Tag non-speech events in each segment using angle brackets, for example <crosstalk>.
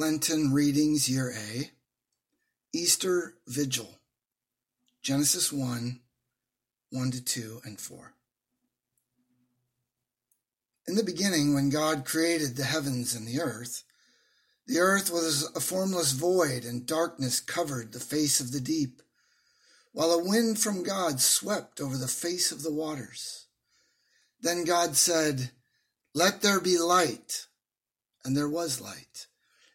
Lenten Readings Year A, Easter Vigil, Genesis 1 1 to 2 and 4. In the beginning, when God created the heavens and the earth, the earth was a formless void, and darkness covered the face of the deep, while a wind from God swept over the face of the waters. Then God said, Let there be light, and there was light.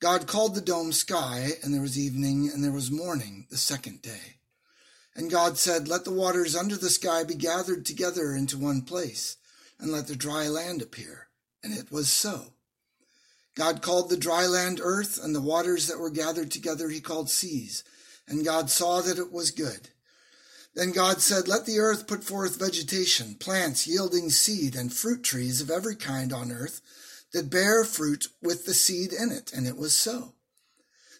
God called the dome sky, and there was evening, and there was morning, the second day. And God said, Let the waters under the sky be gathered together into one place, and let the dry land appear. And it was so. God called the dry land earth, and the waters that were gathered together he called seas. And God saw that it was good. Then God said, Let the earth put forth vegetation, plants yielding seed, and fruit trees of every kind on earth that bear fruit with the seed in it. And it was so.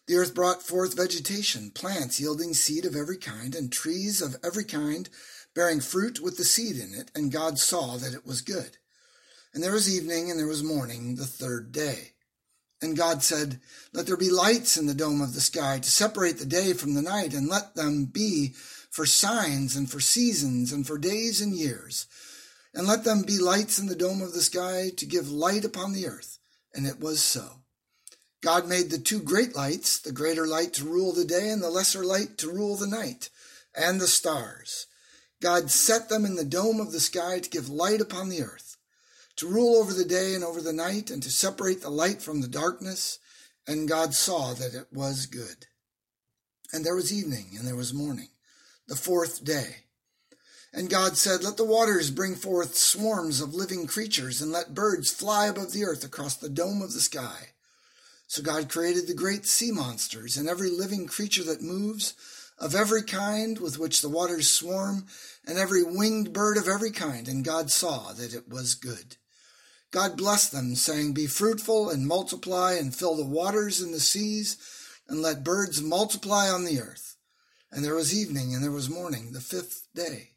The earth brought forth vegetation, plants yielding seed of every kind, and trees of every kind bearing fruit with the seed in it. And God saw that it was good. And there was evening and there was morning the third day. And God said, Let there be lights in the dome of the sky to separate the day from the night, and let them be for signs and for seasons and for days and years and let them be lights in the dome of the sky to give light upon the earth. And it was so. God made the two great lights, the greater light to rule the day and the lesser light to rule the night, and the stars. God set them in the dome of the sky to give light upon the earth, to rule over the day and over the night, and to separate the light from the darkness. And God saw that it was good. And there was evening, and there was morning, the fourth day. And God said, Let the waters bring forth swarms of living creatures, and let birds fly above the earth across the dome of the sky. So God created the great sea monsters and every living creature that moves, of every kind with which the waters swarm, and every winged bird of every kind. And God saw that it was good. God blessed them, saying, Be fruitful and multiply, and fill the waters and the seas, and let birds multiply on the earth. And there was evening and there was morning, the fifth day.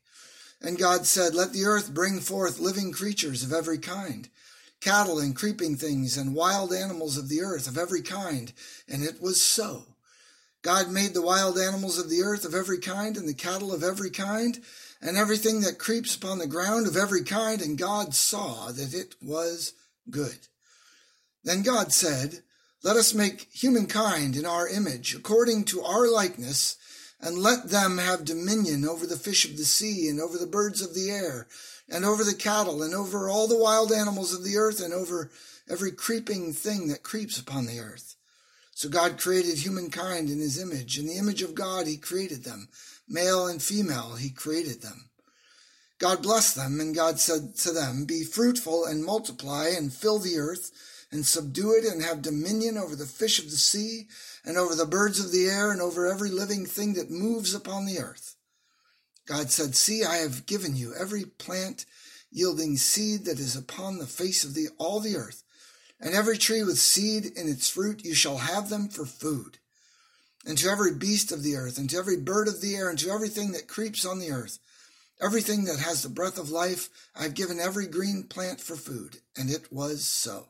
And God said, Let the earth bring forth living creatures of every kind, cattle and creeping things, and wild animals of the earth of every kind. And it was so. God made the wild animals of the earth of every kind, and the cattle of every kind, and everything that creeps upon the ground of every kind. And God saw that it was good. Then God said, Let us make humankind in our image, according to our likeness and let them have dominion over the fish of the sea, and over the birds of the air, and over the cattle, and over all the wild animals of the earth, and over every creeping thing that creeps upon the earth. So God created humankind in his image. In the image of God, he created them. Male and female, he created them. God blessed them, and God said to them, Be fruitful and multiply, and fill the earth and subdue it and have dominion over the fish of the sea and over the birds of the air and over every living thing that moves upon the earth. God said, See, I have given you every plant yielding seed that is upon the face of the, all the earth, and every tree with seed in its fruit, you shall have them for food. And to every beast of the earth, and to every bird of the air, and to everything that creeps on the earth, everything that has the breath of life, I have given every green plant for food. And it was so.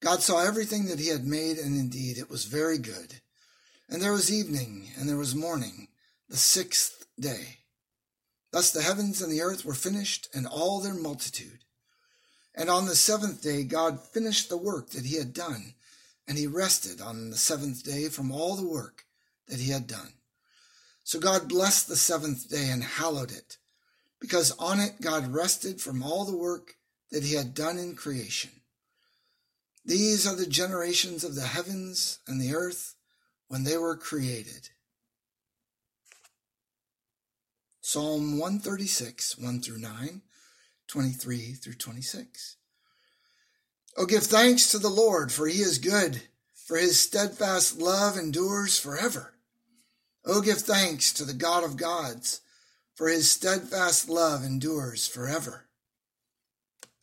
God saw everything that he had made, and indeed it was very good. And there was evening, and there was morning, the sixth day. Thus the heavens and the earth were finished, and all their multitude. And on the seventh day God finished the work that he had done, and he rested on the seventh day from all the work that he had done. So God blessed the seventh day and hallowed it, because on it God rested from all the work that he had done in creation. These are the generations of the heavens and the earth when they were created. Psalm 136, 1 through 9, 23 through 26. Oh, give thanks to the Lord, for he is good, for his steadfast love endures forever. Oh, give thanks to the God of gods, for his steadfast love endures forever.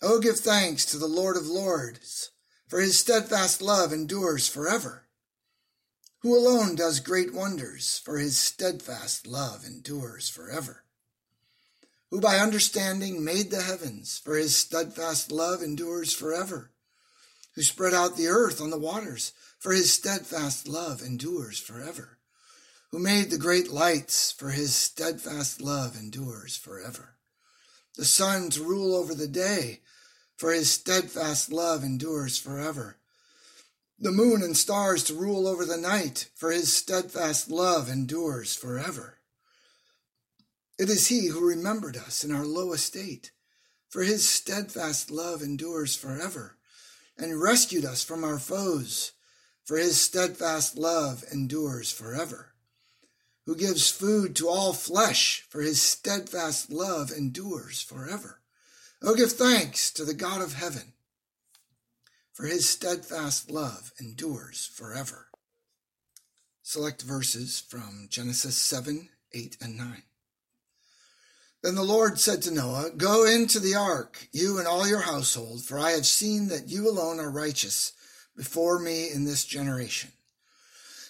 Oh, give thanks to the Lord of lords, for his steadfast love endures forever. Who alone does great wonders, for his steadfast love endures forever. Who by understanding made the heavens, for his steadfast love endures forever. Who spread out the earth on the waters, for his steadfast love endures forever who made the great lights, for his steadfast love endures forever. The sun to rule over the day, for his steadfast love endures forever. The moon and stars to rule over the night, for his steadfast love endures forever. It is he who remembered us in our low estate, for his steadfast love endures forever, and rescued us from our foes, for his steadfast love endures forever who gives food to all flesh, for his steadfast love endures forever. Oh, give thanks to the God of heaven, for his steadfast love endures forever. Select verses from Genesis 7, 8, and 9. Then the Lord said to Noah, Go into the ark, you and all your household, for I have seen that you alone are righteous before me in this generation.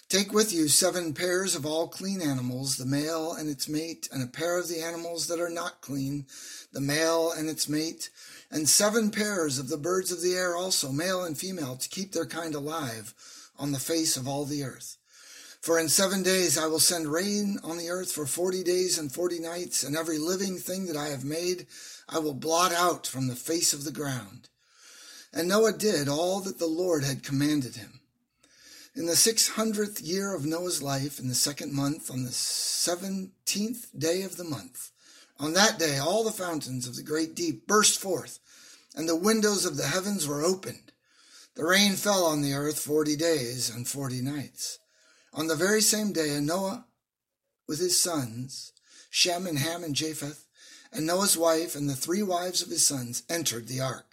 Take with you seven pairs of all clean animals, the male and its mate, and a pair of the animals that are not clean, the male and its mate, and seven pairs of the birds of the air also, male and female, to keep their kind alive on the face of all the earth. For in seven days I will send rain on the earth for forty days and forty nights, and every living thing that I have made I will blot out from the face of the ground. And Noah did all that the Lord had commanded him. In the six hundredth year of Noah's life, in the second month, on the seventeenth day of the month, on that day all the fountains of the great deep burst forth, and the windows of the heavens were opened. The rain fell on the earth forty days and forty nights. On the very same day, Noah, with his sons, Shem and Ham and Japheth, and Noah's wife and the three wives of his sons entered the ark.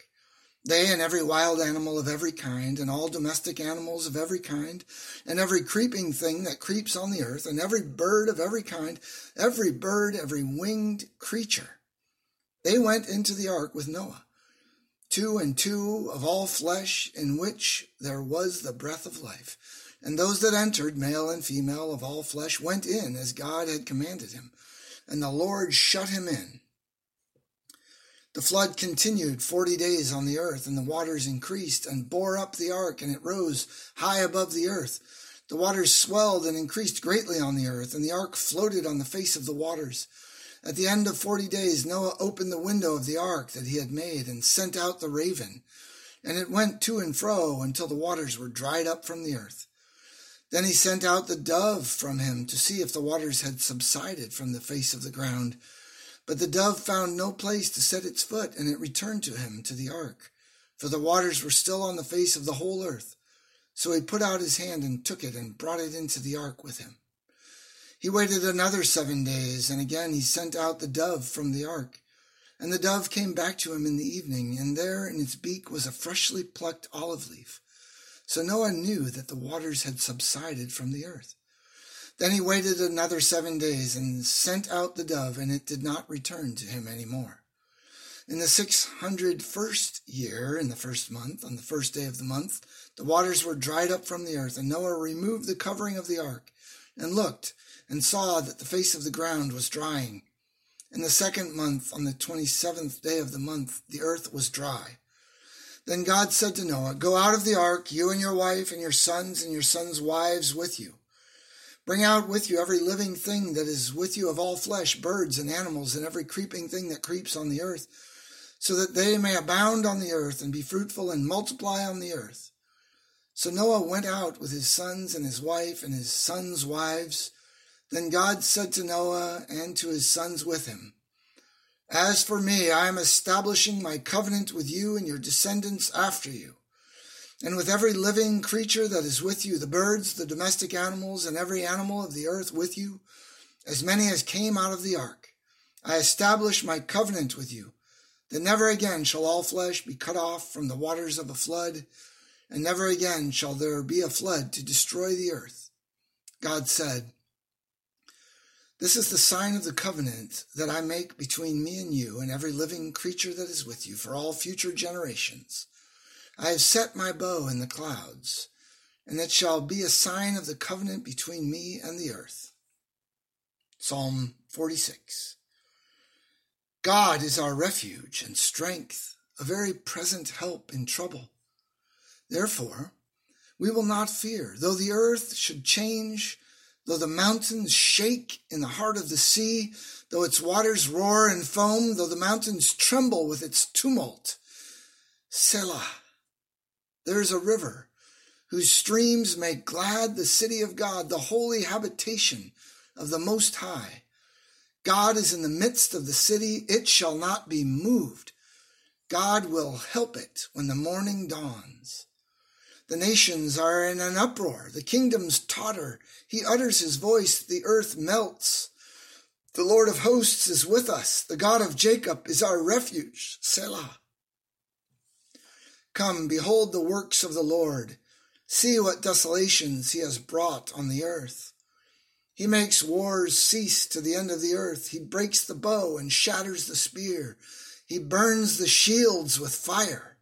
They and every wild animal of every kind, and all domestic animals of every kind, and every creeping thing that creeps on the earth, and every bird of every kind, every bird, every winged creature. They went into the ark with Noah, two and two of all flesh, in which there was the breath of life. And those that entered, male and female of all flesh, went in as God had commanded him. And the Lord shut him in. The flood continued forty days on the earth, and the waters increased and bore up the ark, and it rose high above the earth. The waters swelled and increased greatly on the earth, and the ark floated on the face of the waters. At the end of forty days, Noah opened the window of the ark that he had made and sent out the raven, and it went to and fro until the waters were dried up from the earth. Then he sent out the dove from him to see if the waters had subsided from the face of the ground. But the dove found no place to set its foot, and it returned to him to the ark, for the waters were still on the face of the whole earth. So he put out his hand and took it and brought it into the ark with him. He waited another seven days, and again he sent out the dove from the ark. And the dove came back to him in the evening, and there in its beak was a freshly plucked olive leaf. So Noah knew that the waters had subsided from the earth. Then he waited another seven days and sent out the dove, and it did not return to him any more. In the six hundred first year, in the first month, on the first day of the month, the waters were dried up from the earth, and Noah removed the covering of the ark, and looked, and saw that the face of the ground was drying. In the second month, on the twenty seventh day of the month, the earth was dry. Then God said to Noah, Go out of the ark, you and your wife, and your sons and your sons' wives with you. Bring out with you every living thing that is with you of all flesh, birds and animals, and every creeping thing that creeps on the earth, so that they may abound on the earth and be fruitful and multiply on the earth. So Noah went out with his sons and his wife and his sons' wives. Then God said to Noah and to his sons with him, As for me, I am establishing my covenant with you and your descendants after you and with every living creature that is with you, the birds, the domestic animals, and every animal of the earth with you, as many as came out of the ark. I establish my covenant with you, that never again shall all flesh be cut off from the waters of a flood, and never again shall there be a flood to destroy the earth. God said, This is the sign of the covenant that I make between me and you and every living creature that is with you for all future generations. I have set my bow in the clouds, and it shall be a sign of the covenant between me and the earth. Psalm 46. God is our refuge and strength, a very present help in trouble. Therefore, we will not fear, though the earth should change, though the mountains shake in the heart of the sea, though its waters roar and foam, though the mountains tremble with its tumult. Selah. There is a river whose streams make glad the city of God, the holy habitation of the Most High. God is in the midst of the city, it shall not be moved. God will help it when the morning dawns. The nations are in an uproar. The kingdoms totter. He utters his voice. The earth melts. The Lord of hosts is with us. The God of Jacob is our refuge. Selah. Come, behold the works of the Lord. See what desolations he has brought on the earth. He makes wars cease to the end of the earth. He breaks the bow and shatters the spear. He burns the shields with fire.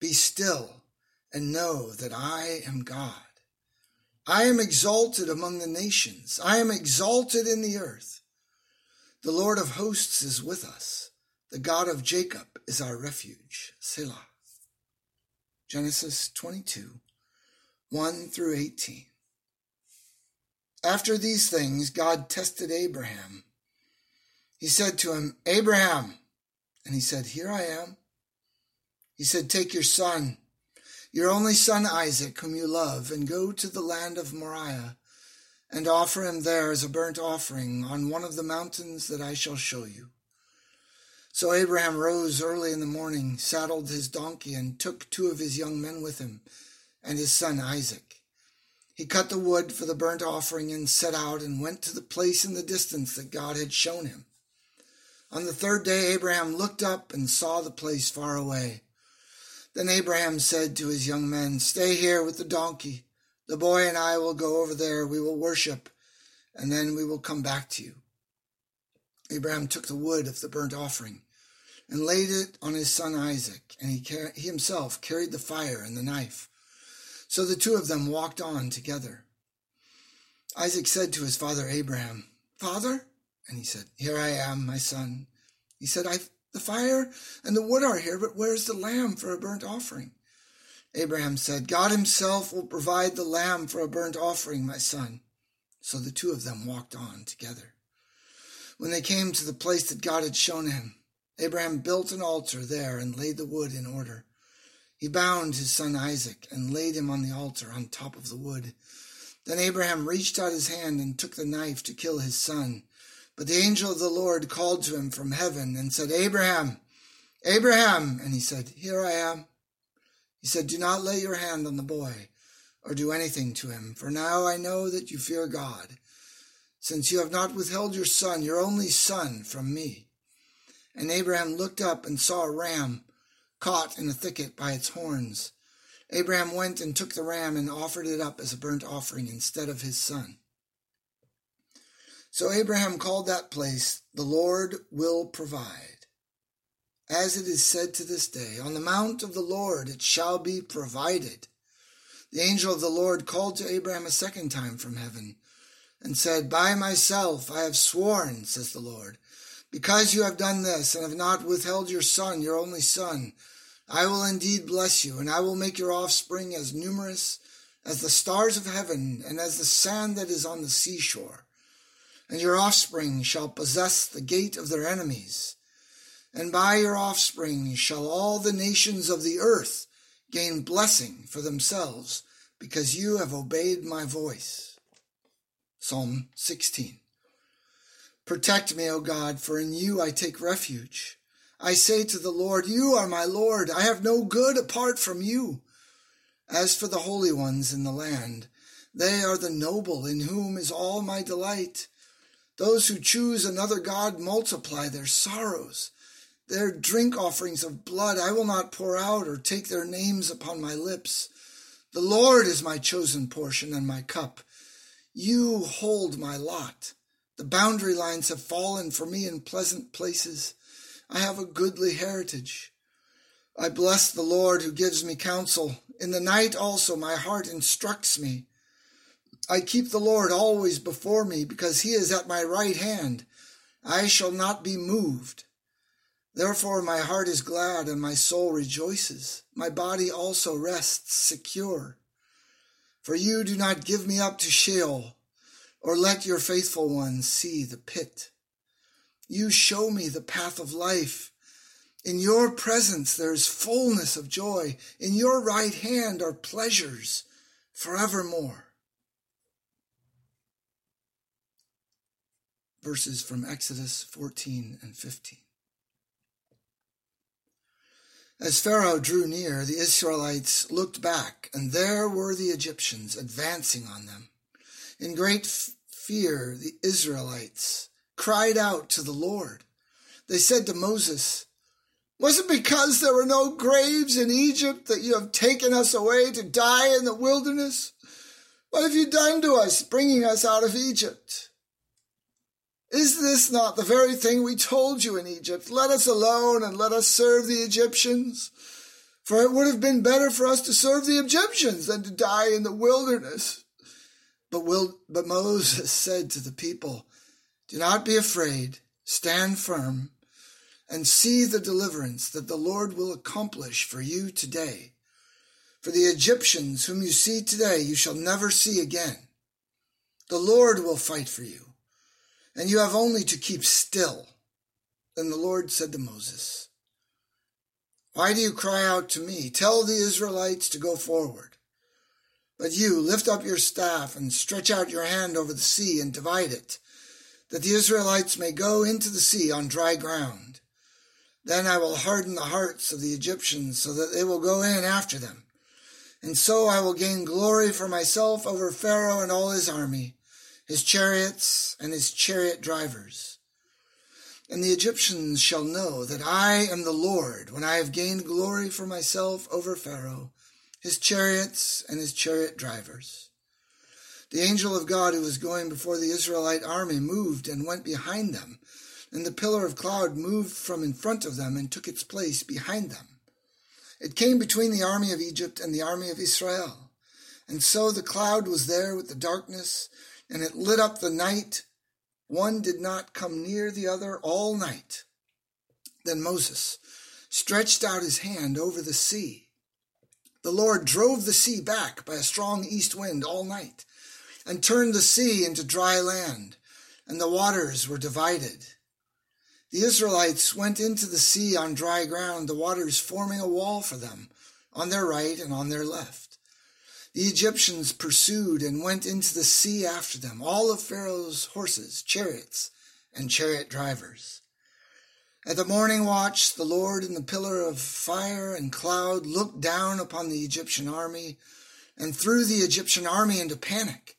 Be still and know that I am God. I am exalted among the nations. I am exalted in the earth. The Lord of hosts is with us. The God of Jacob is our refuge. Selah. Genesis 22, 1 through 18. After these things, God tested Abraham. He said to him, Abraham. And he said, Here I am. He said, Take your son your only son Isaac, whom you love, and go to the land of Moriah, and offer him there as a burnt offering on one of the mountains that I shall show you. So Abraham rose early in the morning, saddled his donkey, and took two of his young men with him, and his son Isaac. He cut the wood for the burnt offering and set out and went to the place in the distance that God had shown him. On the third day, Abraham looked up and saw the place far away. Then Abraham said to his young men, Stay here with the donkey. The boy and I will go over there. We will worship, and then we will come back to you. Abraham took the wood of the burnt offering and laid it on his son Isaac, and he, car- he himself carried the fire and the knife. So the two of them walked on together. Isaac said to his father Abraham, Father? And he said, Here I am, my son. He said, I've the fire and the wood are here, but where's the lamb for a burnt offering? Abraham said, God himself will provide the lamb for a burnt offering, my son. So the two of them walked on together. When they came to the place that God had shown him, Abraham built an altar there and laid the wood in order. He bound his son Isaac and laid him on the altar on top of the wood. Then Abraham reached out his hand and took the knife to kill his son. But the angel of the Lord called to him from heaven and said, Abraham, Abraham. And he said, Here I am. He said, Do not lay your hand on the boy or do anything to him, for now I know that you fear God, since you have not withheld your son, your only son, from me. And Abraham looked up and saw a ram caught in a thicket by its horns. Abraham went and took the ram and offered it up as a burnt offering instead of his son. So Abraham called that place, The Lord will provide. As it is said to this day, On the mount of the Lord it shall be provided. The angel of the Lord called to Abraham a second time from heaven and said, By myself I have sworn, says the Lord, because you have done this and have not withheld your son, your only son, I will indeed bless you, and I will make your offspring as numerous as the stars of heaven and as the sand that is on the seashore and your offspring shall possess the gate of their enemies. And by your offspring shall all the nations of the earth gain blessing for themselves, because you have obeyed my voice. Psalm 16. Protect me, O God, for in you I take refuge. I say to the Lord, You are my Lord. I have no good apart from you. As for the holy ones in the land, they are the noble in whom is all my delight. Those who choose another God multiply their sorrows. Their drink offerings of blood I will not pour out or take their names upon my lips. The Lord is my chosen portion and my cup. You hold my lot. The boundary lines have fallen for me in pleasant places. I have a goodly heritage. I bless the Lord who gives me counsel. In the night also my heart instructs me. I keep the Lord always before me because he is at my right hand. I shall not be moved. Therefore my heart is glad and my soul rejoices. My body also rests secure. For you do not give me up to Sheol, or let your faithful ones see the pit. You show me the path of life. In your presence there is fullness of joy. In your right hand are pleasures forevermore. Verses from Exodus 14 and 15. As Pharaoh drew near, the Israelites looked back, and there were the Egyptians advancing on them. In great fear, the Israelites cried out to the Lord. They said to Moses, Was it because there were no graves in Egypt that you have taken us away to die in the wilderness? What have you done to us, bringing us out of Egypt? Is this not the very thing we told you in Egypt? Let us alone and let us serve the Egyptians. For it would have been better for us to serve the Egyptians than to die in the wilderness. But, will, but Moses <laughs> said to the people, Do not be afraid, stand firm, and see the deliverance that the Lord will accomplish for you today. For the Egyptians whom you see today, you shall never see again. The Lord will fight for you and you have only to keep still. Then the Lord said to Moses, Why do you cry out to me? Tell the Israelites to go forward. But you lift up your staff and stretch out your hand over the sea and divide it, that the Israelites may go into the sea on dry ground. Then I will harden the hearts of the Egyptians so that they will go in after them. And so I will gain glory for myself over Pharaoh and all his army his chariots and his chariot drivers. And the Egyptians shall know that I am the Lord when I have gained glory for myself over Pharaoh, his chariots and his chariot drivers. The angel of God who was going before the Israelite army moved and went behind them, and the pillar of cloud moved from in front of them and took its place behind them. It came between the army of Egypt and the army of Israel. And so the cloud was there with the darkness, and it lit up the night. One did not come near the other all night. Then Moses stretched out his hand over the sea. The Lord drove the sea back by a strong east wind all night and turned the sea into dry land, and the waters were divided. The Israelites went into the sea on dry ground, the waters forming a wall for them on their right and on their left. The Egyptians pursued and went into the sea after them, all of Pharaoh's horses, chariots, and chariot drivers. At the morning watch, the Lord in the pillar of fire and cloud looked down upon the Egyptian army and threw the Egyptian army into panic.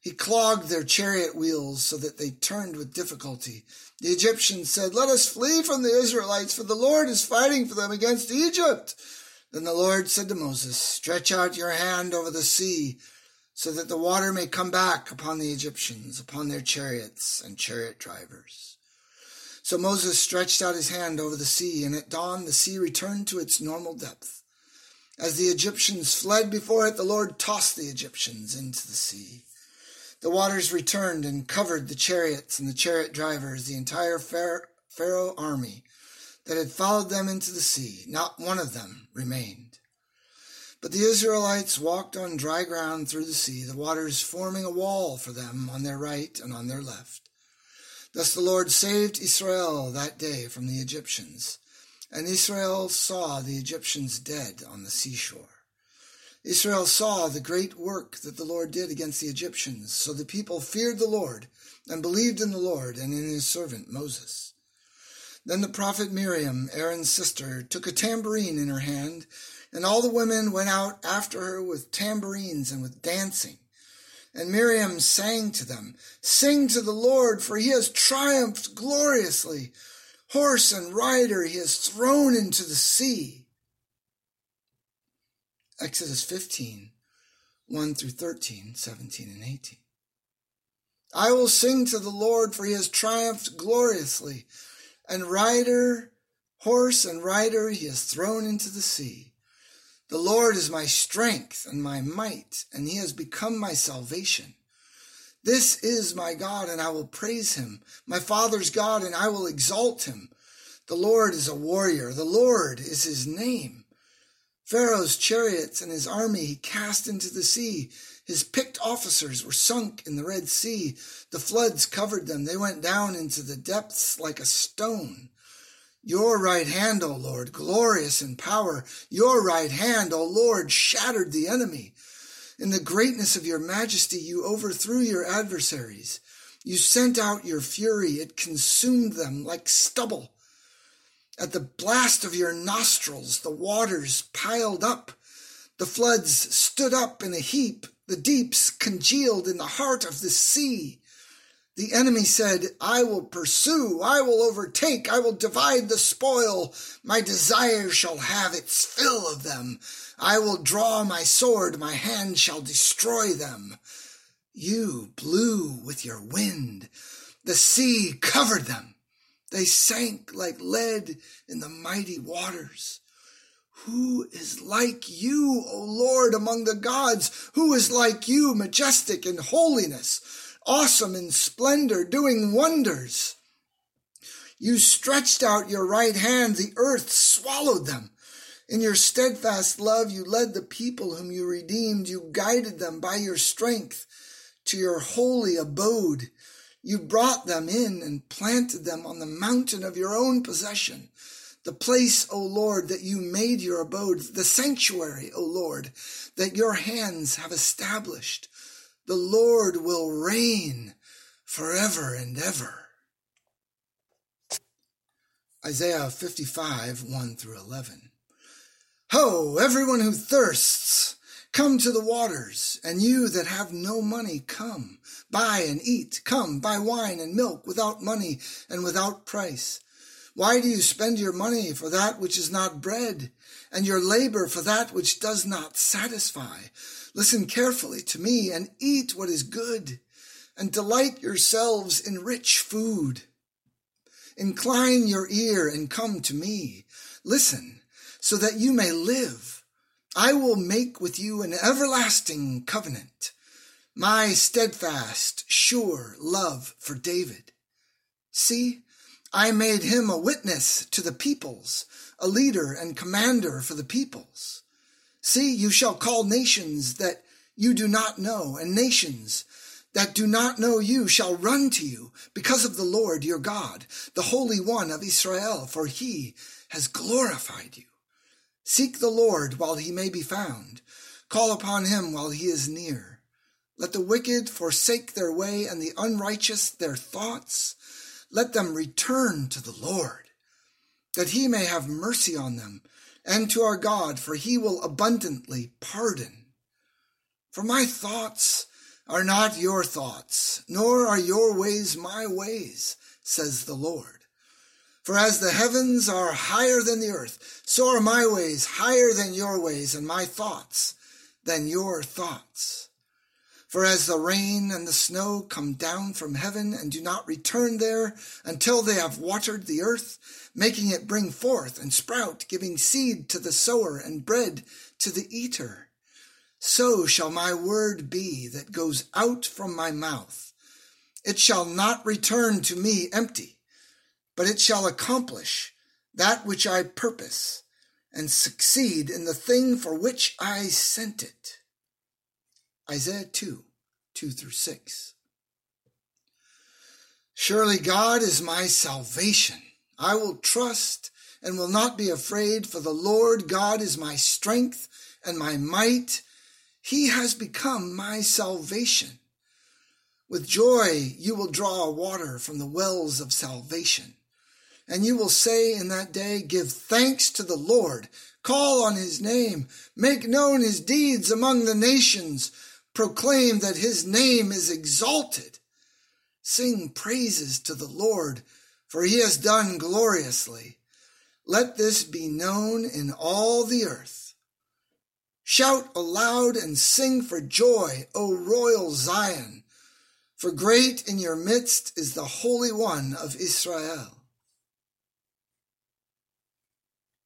He clogged their chariot wheels so that they turned with difficulty. The Egyptians said, Let us flee from the Israelites, for the Lord is fighting for them against Egypt. Then the Lord said to Moses, Stretch out your hand over the sea, so that the water may come back upon the Egyptians, upon their chariots and chariot drivers. So Moses stretched out his hand over the sea, and at dawn the sea returned to its normal depth. As the Egyptians fled before it, the Lord tossed the Egyptians into the sea. The waters returned and covered the chariots and the chariot drivers, the entire Pharaoh army that had followed them into the sea. Not one of them remained. But the Israelites walked on dry ground through the sea, the waters forming a wall for them on their right and on their left. Thus the Lord saved Israel that day from the Egyptians, and Israel saw the Egyptians dead on the seashore. Israel saw the great work that the Lord did against the Egyptians, so the people feared the Lord and believed in the Lord and in his servant Moses. Then the prophet Miriam, Aaron's sister, took a tambourine in her hand, and all the women went out after her with tambourines and with dancing. And Miriam sang to them, Sing to the Lord, for he has triumphed gloriously. Horse and rider he has thrown into the sea. Exodus 15, 1 through 13, 17, and 18. I will sing to the Lord, for he has triumphed gloriously, and rider, horse and rider he has thrown into the sea. The Lord is my strength and my might, and he has become my salvation. This is my God, and I will praise him, my Father's God, and I will exalt him. The Lord is a warrior, the Lord is his name. Pharaoh's chariots and his army he cast into the sea. His picked officers were sunk in the Red Sea. The floods covered them. They went down into the depths like a stone. Your right hand, O Lord, glorious in power. Your right hand, O Lord, shattered the enemy. In the greatness of your majesty, you overthrew your adversaries. You sent out your fury. It consumed them like stubble. At the blast of your nostrils, the waters piled up. The floods stood up in a heap. The deeps congealed in the heart of the sea. The enemy said, I will pursue, I will overtake, I will divide the spoil. My desire shall have its fill of them. I will draw my sword, my hand shall destroy them. You blew with your wind. The sea covered them. They sank like lead in the mighty waters. Who is like you, O Lord, among the gods? Who is like you, majestic in holiness? Awesome in splendor, doing wonders. You stretched out your right hand, the earth swallowed them. In your steadfast love, you led the people whom you redeemed. You guided them by your strength to your holy abode. You brought them in and planted them on the mountain of your own possession, the place, O Lord, that you made your abode, the sanctuary, O Lord, that your hands have established. The Lord will reign forever and ever. Isaiah 55, 1 through 11. Ho, everyone who thirsts, come to the waters, and you that have no money, come, buy and eat, come, buy wine and milk without money and without price. Why do you spend your money for that which is not bread, and your labor for that which does not satisfy? Listen carefully to me and eat what is good, and delight yourselves in rich food. Incline your ear and come to me. Listen, so that you may live. I will make with you an everlasting covenant, my steadfast, sure love for David. See, I made him a witness to the peoples, a leader and commander for the peoples. See, you shall call nations that you do not know, and nations that do not know you shall run to you because of the Lord your God, the Holy One of Israel, for he has glorified you. Seek the Lord while he may be found. Call upon him while he is near. Let the wicked forsake their way and the unrighteous their thoughts. Let them return to the Lord, that he may have mercy on them and to our God, for he will abundantly pardon. For my thoughts are not your thoughts, nor are your ways my ways, says the Lord. For as the heavens are higher than the earth, so are my ways higher than your ways, and my thoughts than your thoughts. For as the rain and the snow come down from heaven and do not return there until they have watered the earth, making it bring forth and sprout, giving seed to the sower and bread to the eater, so shall my word be that goes out from my mouth. It shall not return to me empty, but it shall accomplish that which I purpose and succeed in the thing for which I sent it. Isaiah 2 2 through 6. Surely God is my salvation. I will trust and will not be afraid, for the Lord God is my strength and my might. He has become my salvation. With joy you will draw water from the wells of salvation. And you will say in that day, Give thanks to the Lord, call on his name, make known his deeds among the nations, proclaim that his name is exalted. Sing praises to the Lord for he has done gloriously. Let this be known in all the earth. Shout aloud and sing for joy, O royal Zion, for great in your midst is the Holy One of Israel.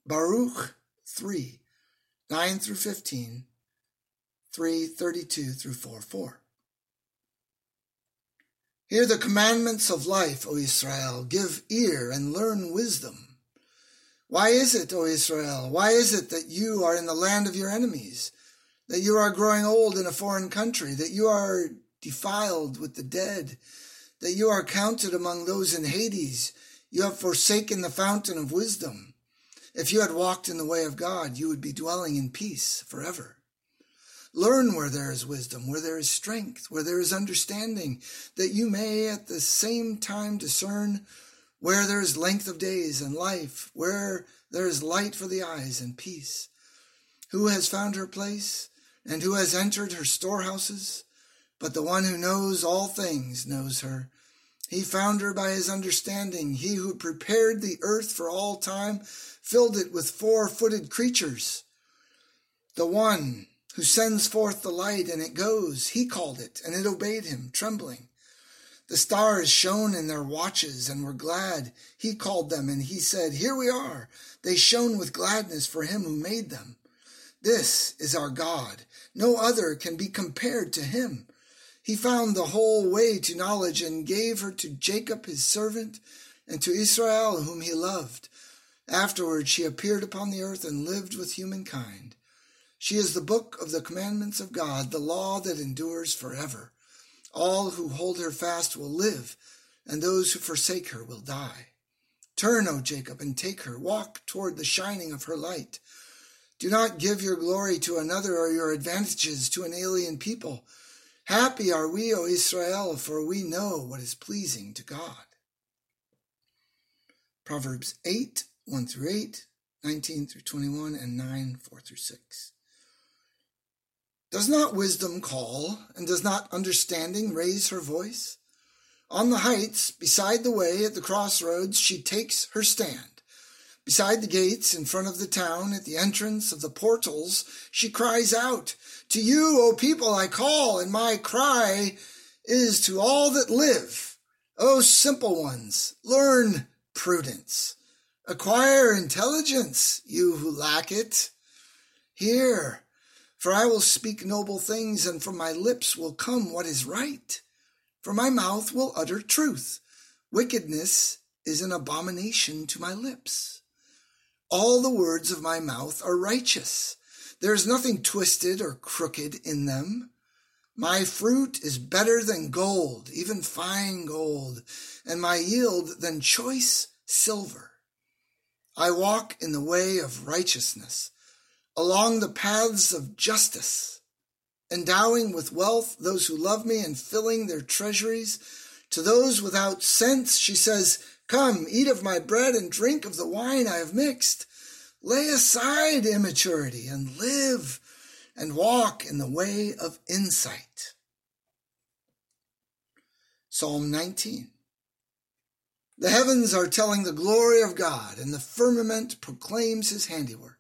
Baruch 3 9 through 15, 3 32 through 4 4. Hear the commandments of life, O Israel. Give ear and learn wisdom. Why is it, O Israel? Why is it that you are in the land of your enemies? That you are growing old in a foreign country? That you are defiled with the dead? That you are counted among those in Hades? You have forsaken the fountain of wisdom. If you had walked in the way of God, you would be dwelling in peace forever. Learn where there is wisdom, where there is strength, where there is understanding, that you may at the same time discern where there is length of days and life, where there is light for the eyes and peace. Who has found her place, and who has entered her storehouses? But the one who knows all things knows her. He found her by his understanding. He who prepared the earth for all time filled it with four footed creatures. The one who sends forth the light and it goes. He called it and it obeyed him, trembling. The stars shone in their watches and were glad. He called them and he said, Here we are. They shone with gladness for him who made them. This is our God. No other can be compared to him. He found the whole way to knowledge and gave her to Jacob his servant and to Israel whom he loved. Afterward she appeared upon the earth and lived with humankind. She is the book of the commandments of God, the law that endures forever. All who hold her fast will live, and those who forsake her will die. Turn, O Jacob, and take her. Walk toward the shining of her light. Do not give your glory to another or your advantages to an alien people. Happy are we, O Israel, for we know what is pleasing to God. Proverbs 8, 1 through 8, 19 through 21, and 9, 4 through 6. Does not wisdom call, and does not understanding raise her voice? On the heights, beside the way, at the crossroads, she takes her stand. Beside the gates, in front of the town, at the entrance of the portals, she cries out, To you, O people, I call, and my cry is to all that live. O simple ones, learn prudence. Acquire intelligence, you who lack it. Hear, for I will speak noble things, and from my lips will come what is right. For my mouth will utter truth. Wickedness is an abomination to my lips. All the words of my mouth are righteous. There is nothing twisted or crooked in them. My fruit is better than gold, even fine gold, and my yield than choice silver. I walk in the way of righteousness along the paths of justice, endowing with wealth those who love me and filling their treasuries. To those without sense, she says, Come, eat of my bread and drink of the wine I have mixed. Lay aside immaturity and live and walk in the way of insight. Psalm 19. The heavens are telling the glory of God, and the firmament proclaims his handiwork.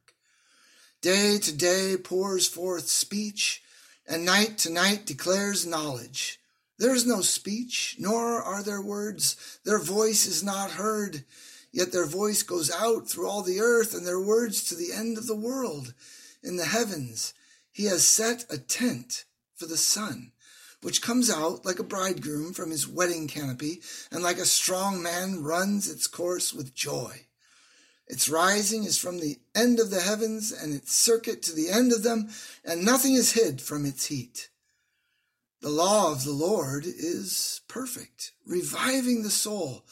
Day to day pours forth speech, and night to night declares knowledge. There is no speech, nor are there words. Their voice is not heard, yet their voice goes out through all the earth, and their words to the end of the world. In the heavens, he has set a tent for the sun, which comes out like a bridegroom from his wedding canopy, and like a strong man runs its course with joy. Its rising is from the end of the heavens and its circuit to the end of them, and nothing is hid from its heat. The law of the Lord is perfect, reviving the soul.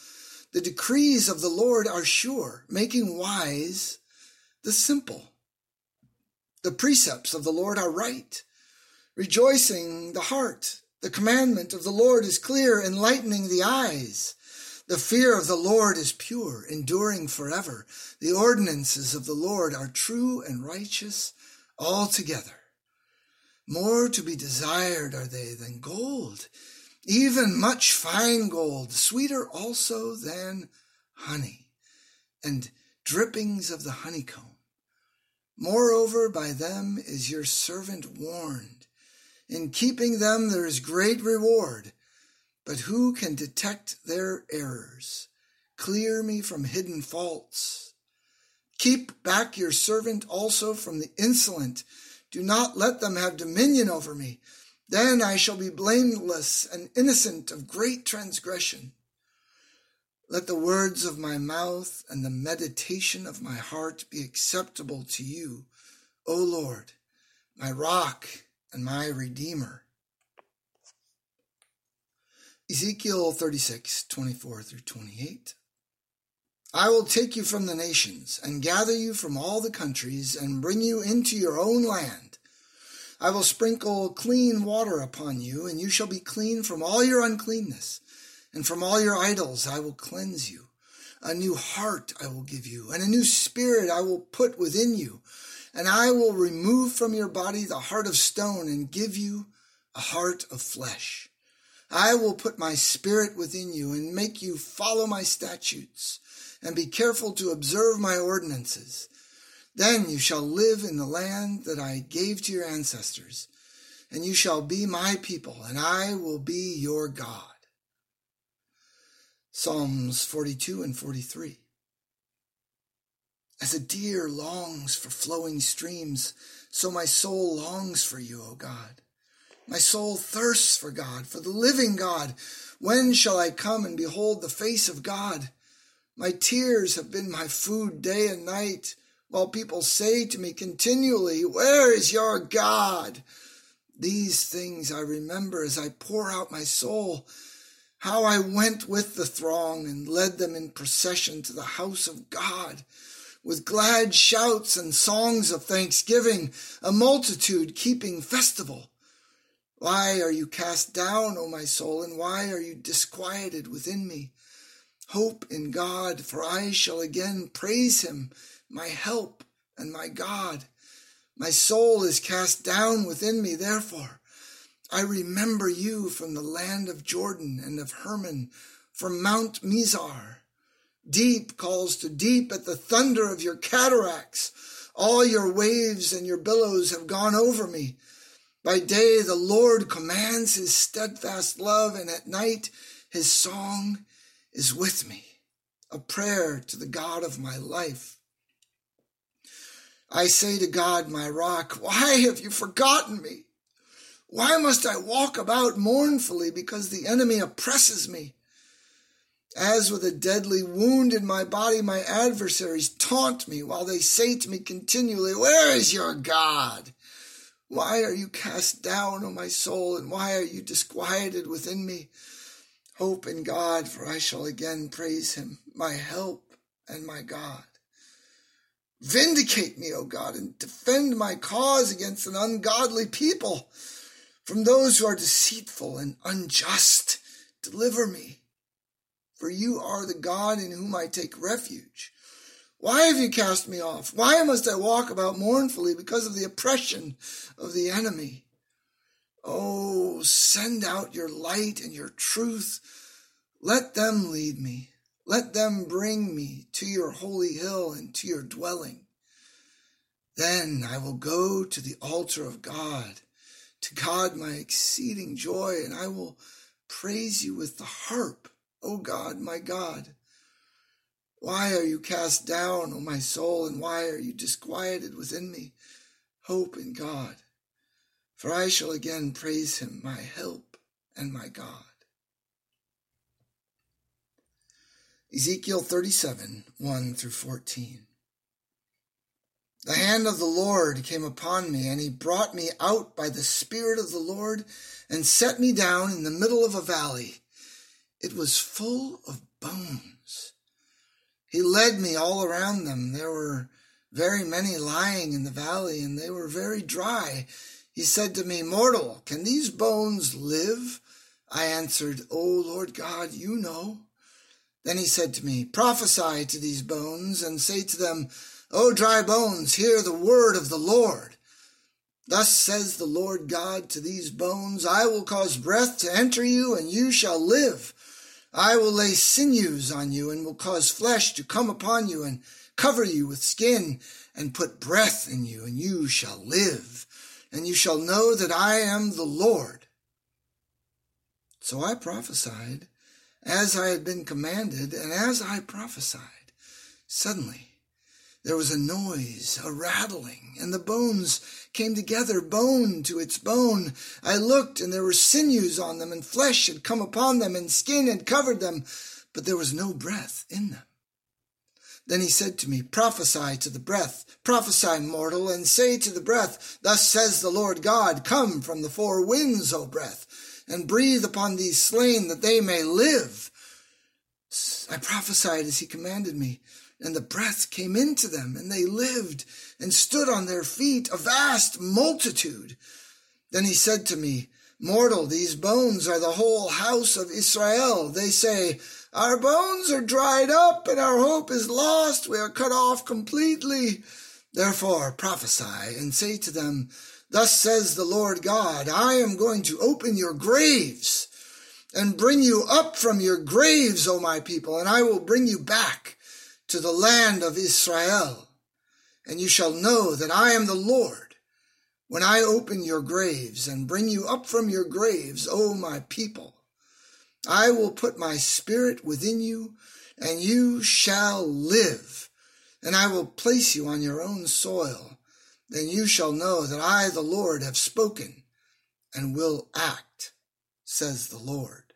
The decrees of the Lord are sure, making wise the simple. The precepts of the Lord are right, rejoicing the heart. The commandment of the Lord is clear, enlightening the eyes. The fear of the Lord is pure, enduring forever. The ordinances of the Lord are true and righteous altogether. More to be desired are they than gold, even much fine gold, sweeter also than honey and drippings of the honeycomb. Moreover, by them is your servant warned. In keeping them there is great reward. But who can detect their errors? Clear me from hidden faults. Keep back your servant also from the insolent. Do not let them have dominion over me. Then I shall be blameless and innocent of great transgression. Let the words of my mouth and the meditation of my heart be acceptable to you, O Lord, my rock and my redeemer. Ezekiel 36, 24 through 28. I will take you from the nations and gather you from all the countries and bring you into your own land. I will sprinkle clean water upon you, and you shall be clean from all your uncleanness and from all your idols I will cleanse you. A new heart I will give you, and a new spirit I will put within you. And I will remove from your body the heart of stone and give you a heart of flesh. I will put my spirit within you and make you follow my statutes and be careful to observe my ordinances. Then you shall live in the land that I gave to your ancestors, and you shall be my people, and I will be your God. Psalms 42 and 43. As a deer longs for flowing streams, so my soul longs for you, O God. My soul thirsts for God, for the living God. When shall I come and behold the face of God? My tears have been my food day and night, while people say to me continually, Where is your God? These things I remember as I pour out my soul how I went with the throng and led them in procession to the house of God with glad shouts and songs of thanksgiving, a multitude keeping festival. Why are you cast down, O my soul, and why are you disquieted within me? Hope in God, for I shall again praise him, my help and my God. My soul is cast down within me, therefore I remember you from the land of Jordan and of Hermon, from Mount Mizar. Deep calls to deep at the thunder of your cataracts. All your waves and your billows have gone over me. By day the Lord commands his steadfast love, and at night his song is with me, a prayer to the God of my life. I say to God, my rock, why have you forgotten me? Why must I walk about mournfully because the enemy oppresses me? As with a deadly wound in my body, my adversaries taunt me while they say to me continually, Where is your God? Why are you cast down, O my soul, and why are you disquieted within me? Hope in God, for I shall again praise him, my help and my God. Vindicate me, O God, and defend my cause against an ungodly people. From those who are deceitful and unjust, deliver me. For you are the God in whom I take refuge. Why have you cast me off? Why must I walk about mournfully because of the oppression of the enemy? Oh, send out your light and your truth. Let them lead me. Let them bring me to your holy hill and to your dwelling. Then I will go to the altar of God to God my exceeding joy, and I will praise you with the harp, O God, my God. Why are you cast down, O my soul, and why are you disquieted within me? Hope in God, for I shall again praise him, my help and my God. Ezekiel 37, 1 through 14. The hand of the Lord came upon me, and he brought me out by the Spirit of the Lord and set me down in the middle of a valley. It was full of bones. He led me all around them. There were very many lying in the valley, and they were very dry. He said to me, Mortal, can these bones live? I answered, O Lord God, you know. Then he said to me, Prophesy to these bones and say to them, O dry bones, hear the word of the Lord. Thus says the Lord God to these bones, I will cause breath to enter you, and you shall live. I will lay sinews on you and will cause flesh to come upon you and cover you with skin and put breath in you and you shall live and you shall know that I am the Lord. So I prophesied as I had been commanded and as I prophesied, suddenly there was a noise, a rattling, and the bones came together, bone to its bone. I looked, and there were sinews on them, and flesh had come upon them, and skin had covered them, but there was no breath in them. Then he said to me, Prophesy to the breath, prophesy, mortal, and say to the breath, Thus says the Lord God, Come from the four winds, O breath, and breathe upon these slain, that they may live. I prophesied as he commanded me and the breath came into them, and they lived and stood on their feet, a vast multitude. Then he said to me, Mortal, these bones are the whole house of Israel. They say, Our bones are dried up, and our hope is lost. We are cut off completely. Therefore prophesy and say to them, Thus says the Lord God, I am going to open your graves and bring you up from your graves, O my people, and I will bring you back to the land of Israel, and you shall know that I am the Lord when I open your graves and bring you up from your graves, O my people. I will put my spirit within you, and you shall live, and I will place you on your own soil. Then you shall know that I, the Lord, have spoken and will act, says the Lord.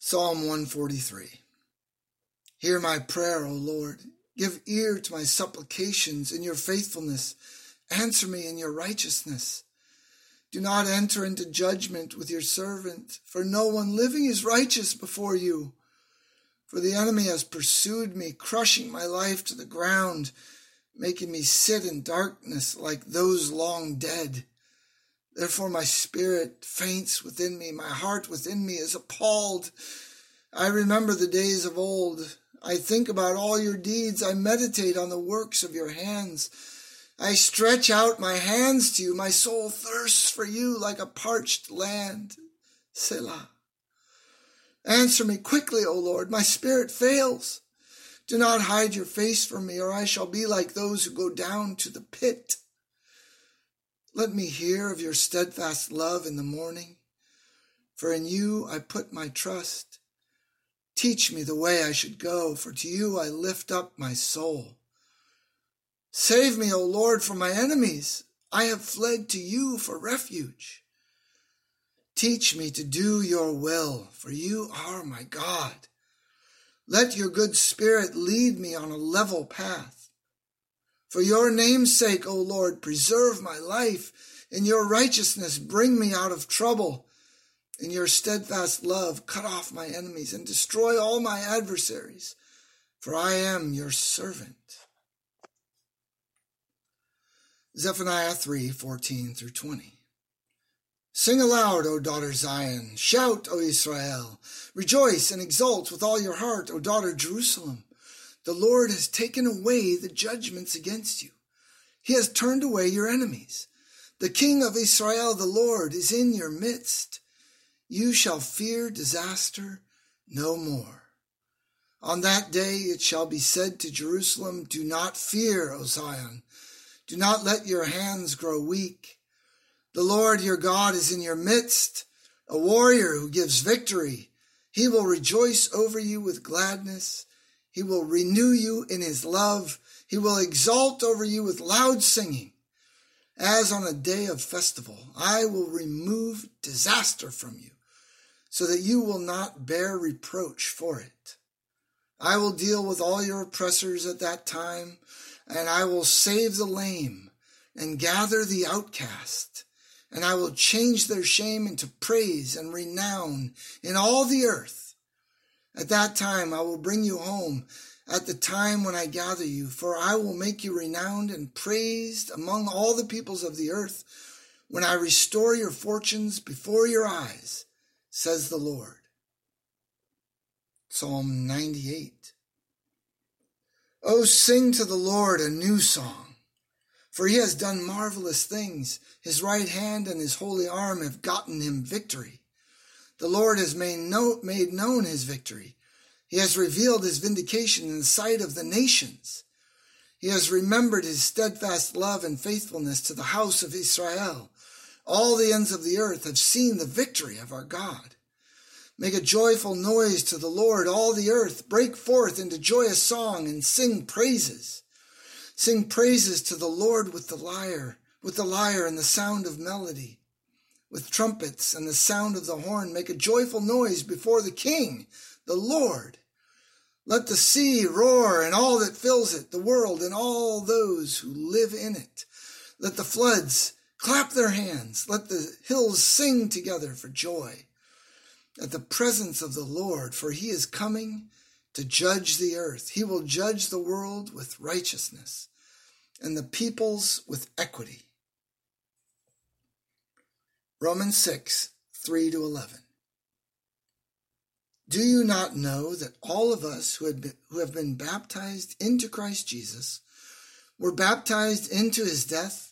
Psalm 143 Hear my prayer, O Lord. Give ear to my supplications in your faithfulness. Answer me in your righteousness. Do not enter into judgment with your servant, for no one living is righteous before you. For the enemy has pursued me, crushing my life to the ground, making me sit in darkness like those long dead. Therefore my spirit faints within me, my heart within me is appalled. I remember the days of old I think about all your deeds. I meditate on the works of your hands. I stretch out my hands to you. My soul thirsts for you like a parched land. Selah. Answer me quickly, O Lord. My spirit fails. Do not hide your face from me, or I shall be like those who go down to the pit. Let me hear of your steadfast love in the morning, for in you I put my trust. Teach me the way I should go, for to you I lift up my soul. Save me, O Lord, from my enemies. I have fled to you for refuge. Teach me to do your will, for you are my God. Let your good spirit lead me on a level path. For your name's sake, O Lord, preserve my life. In your righteousness, bring me out of trouble. In your steadfast love, cut off my enemies and destroy all my adversaries, for I am your servant. Zephaniah 3 14 through 20. Sing aloud, O daughter Zion. Shout, O Israel. Rejoice and exult with all your heart, O daughter Jerusalem. The Lord has taken away the judgments against you. He has turned away your enemies. The King of Israel, the Lord, is in your midst. You shall fear disaster no more. On that day it shall be said to Jerusalem, Do not fear, O Zion. Do not let your hands grow weak. The Lord your God is in your midst, a warrior who gives victory. He will rejoice over you with gladness. He will renew you in his love. He will exalt over you with loud singing. As on a day of festival, I will remove disaster from you so that you will not bear reproach for it. I will deal with all your oppressors at that time, and I will save the lame and gather the outcast, and I will change their shame into praise and renown in all the earth. At that time I will bring you home at the time when I gather you, for I will make you renowned and praised among all the peoples of the earth when I restore your fortunes before your eyes says the Lord. Psalm 98. Oh, sing to the Lord a new song, for he has done marvelous things. His right hand and his holy arm have gotten him victory. The Lord has made, made known his victory. He has revealed his vindication in the sight of the nations. He has remembered his steadfast love and faithfulness to the house of Israel. All the ends of the earth have seen the victory of our God. Make a joyful noise to the Lord, all the earth. Break forth into joyous song and sing praises. Sing praises to the Lord with the lyre, with the lyre and the sound of melody with trumpets and the sound of the horn, make a joyful noise before the King, the Lord. Let the sea roar and all that fills it, the world and all those who live in it. Let the floods clap their hands. Let the hills sing together for joy at the presence of the Lord, for he is coming to judge the earth. He will judge the world with righteousness and the peoples with equity. Romans 6, 3 to 11. Do you not know that all of us who, been, who have been baptized into Christ Jesus were baptized into his death?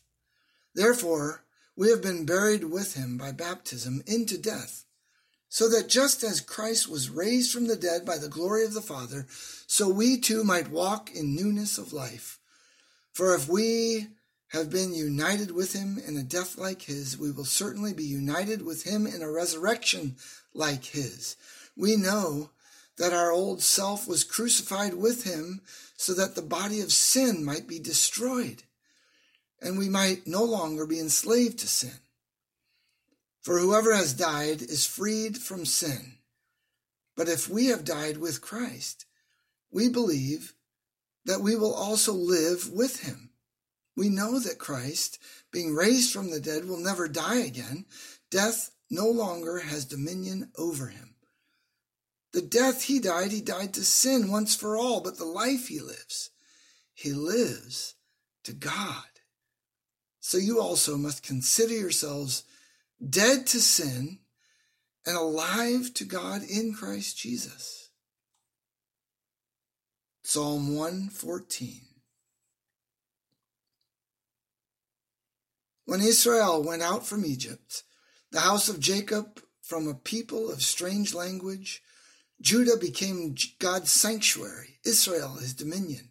Therefore, we have been buried with him by baptism into death, so that just as Christ was raised from the dead by the glory of the Father, so we too might walk in newness of life. For if we have been united with him in a death like his, we will certainly be united with him in a resurrection like his. We know that our old self was crucified with him so that the body of sin might be destroyed and we might no longer be enslaved to sin. For whoever has died is freed from sin. But if we have died with Christ, we believe that we will also live with him. We know that Christ, being raised from the dead, will never die again. Death no longer has dominion over him. The death he died, he died to sin once for all, but the life he lives, he lives to God. So you also must consider yourselves dead to sin and alive to God in Christ Jesus. Psalm 114. When Israel went out from Egypt, the house of Jacob from a people of strange language, Judah became God's sanctuary, Israel his dominion.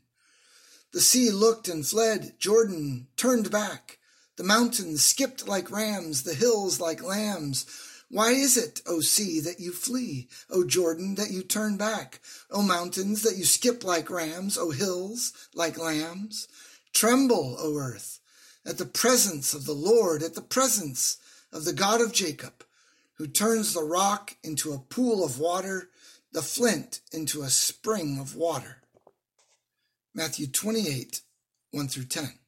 The sea looked and fled, Jordan turned back, the mountains skipped like rams, the hills like lambs. Why is it, O sea, that you flee, O Jordan, that you turn back, O mountains, that you skip like rams, O hills like lambs? Tremble, O earth, at the presence of the Lord, at the presence of the God of Jacob, who turns the rock into a pool of water, the flint into a spring of water. Matthew 28, 1 through 10.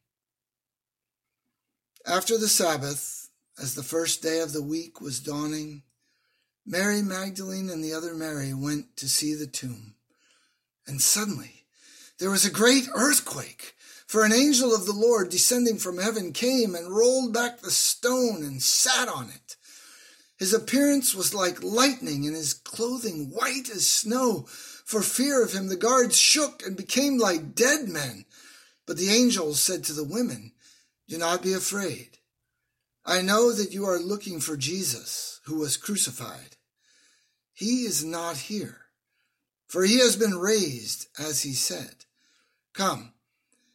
After the Sabbath, as the first day of the week was dawning, Mary Magdalene and the other Mary went to see the tomb. And suddenly there was a great earthquake for an angel of the Lord descending from heaven came and rolled back the stone and sat on it. His appearance was like lightning and his clothing white as snow. For fear of him, the guards shook and became like dead men. But the angel said to the women, Do not be afraid. I know that you are looking for Jesus, who was crucified. He is not here, for he has been raised, as he said. Come,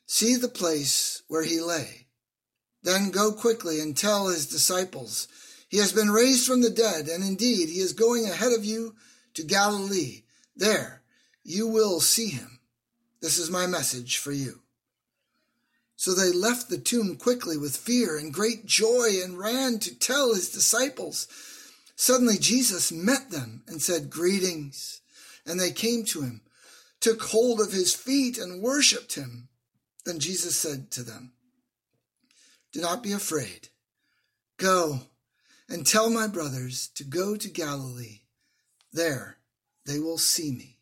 See the place where he lay. Then go quickly and tell his disciples, He has been raised from the dead, and indeed he is going ahead of you to Galilee. There you will see him. This is my message for you. So they left the tomb quickly with fear and great joy and ran to tell his disciples. Suddenly Jesus met them and said, Greetings. And they came to him, took hold of his feet, and worshipped him. Then Jesus said to them, Do not be afraid. Go and tell my brothers to go to Galilee. There they will see me.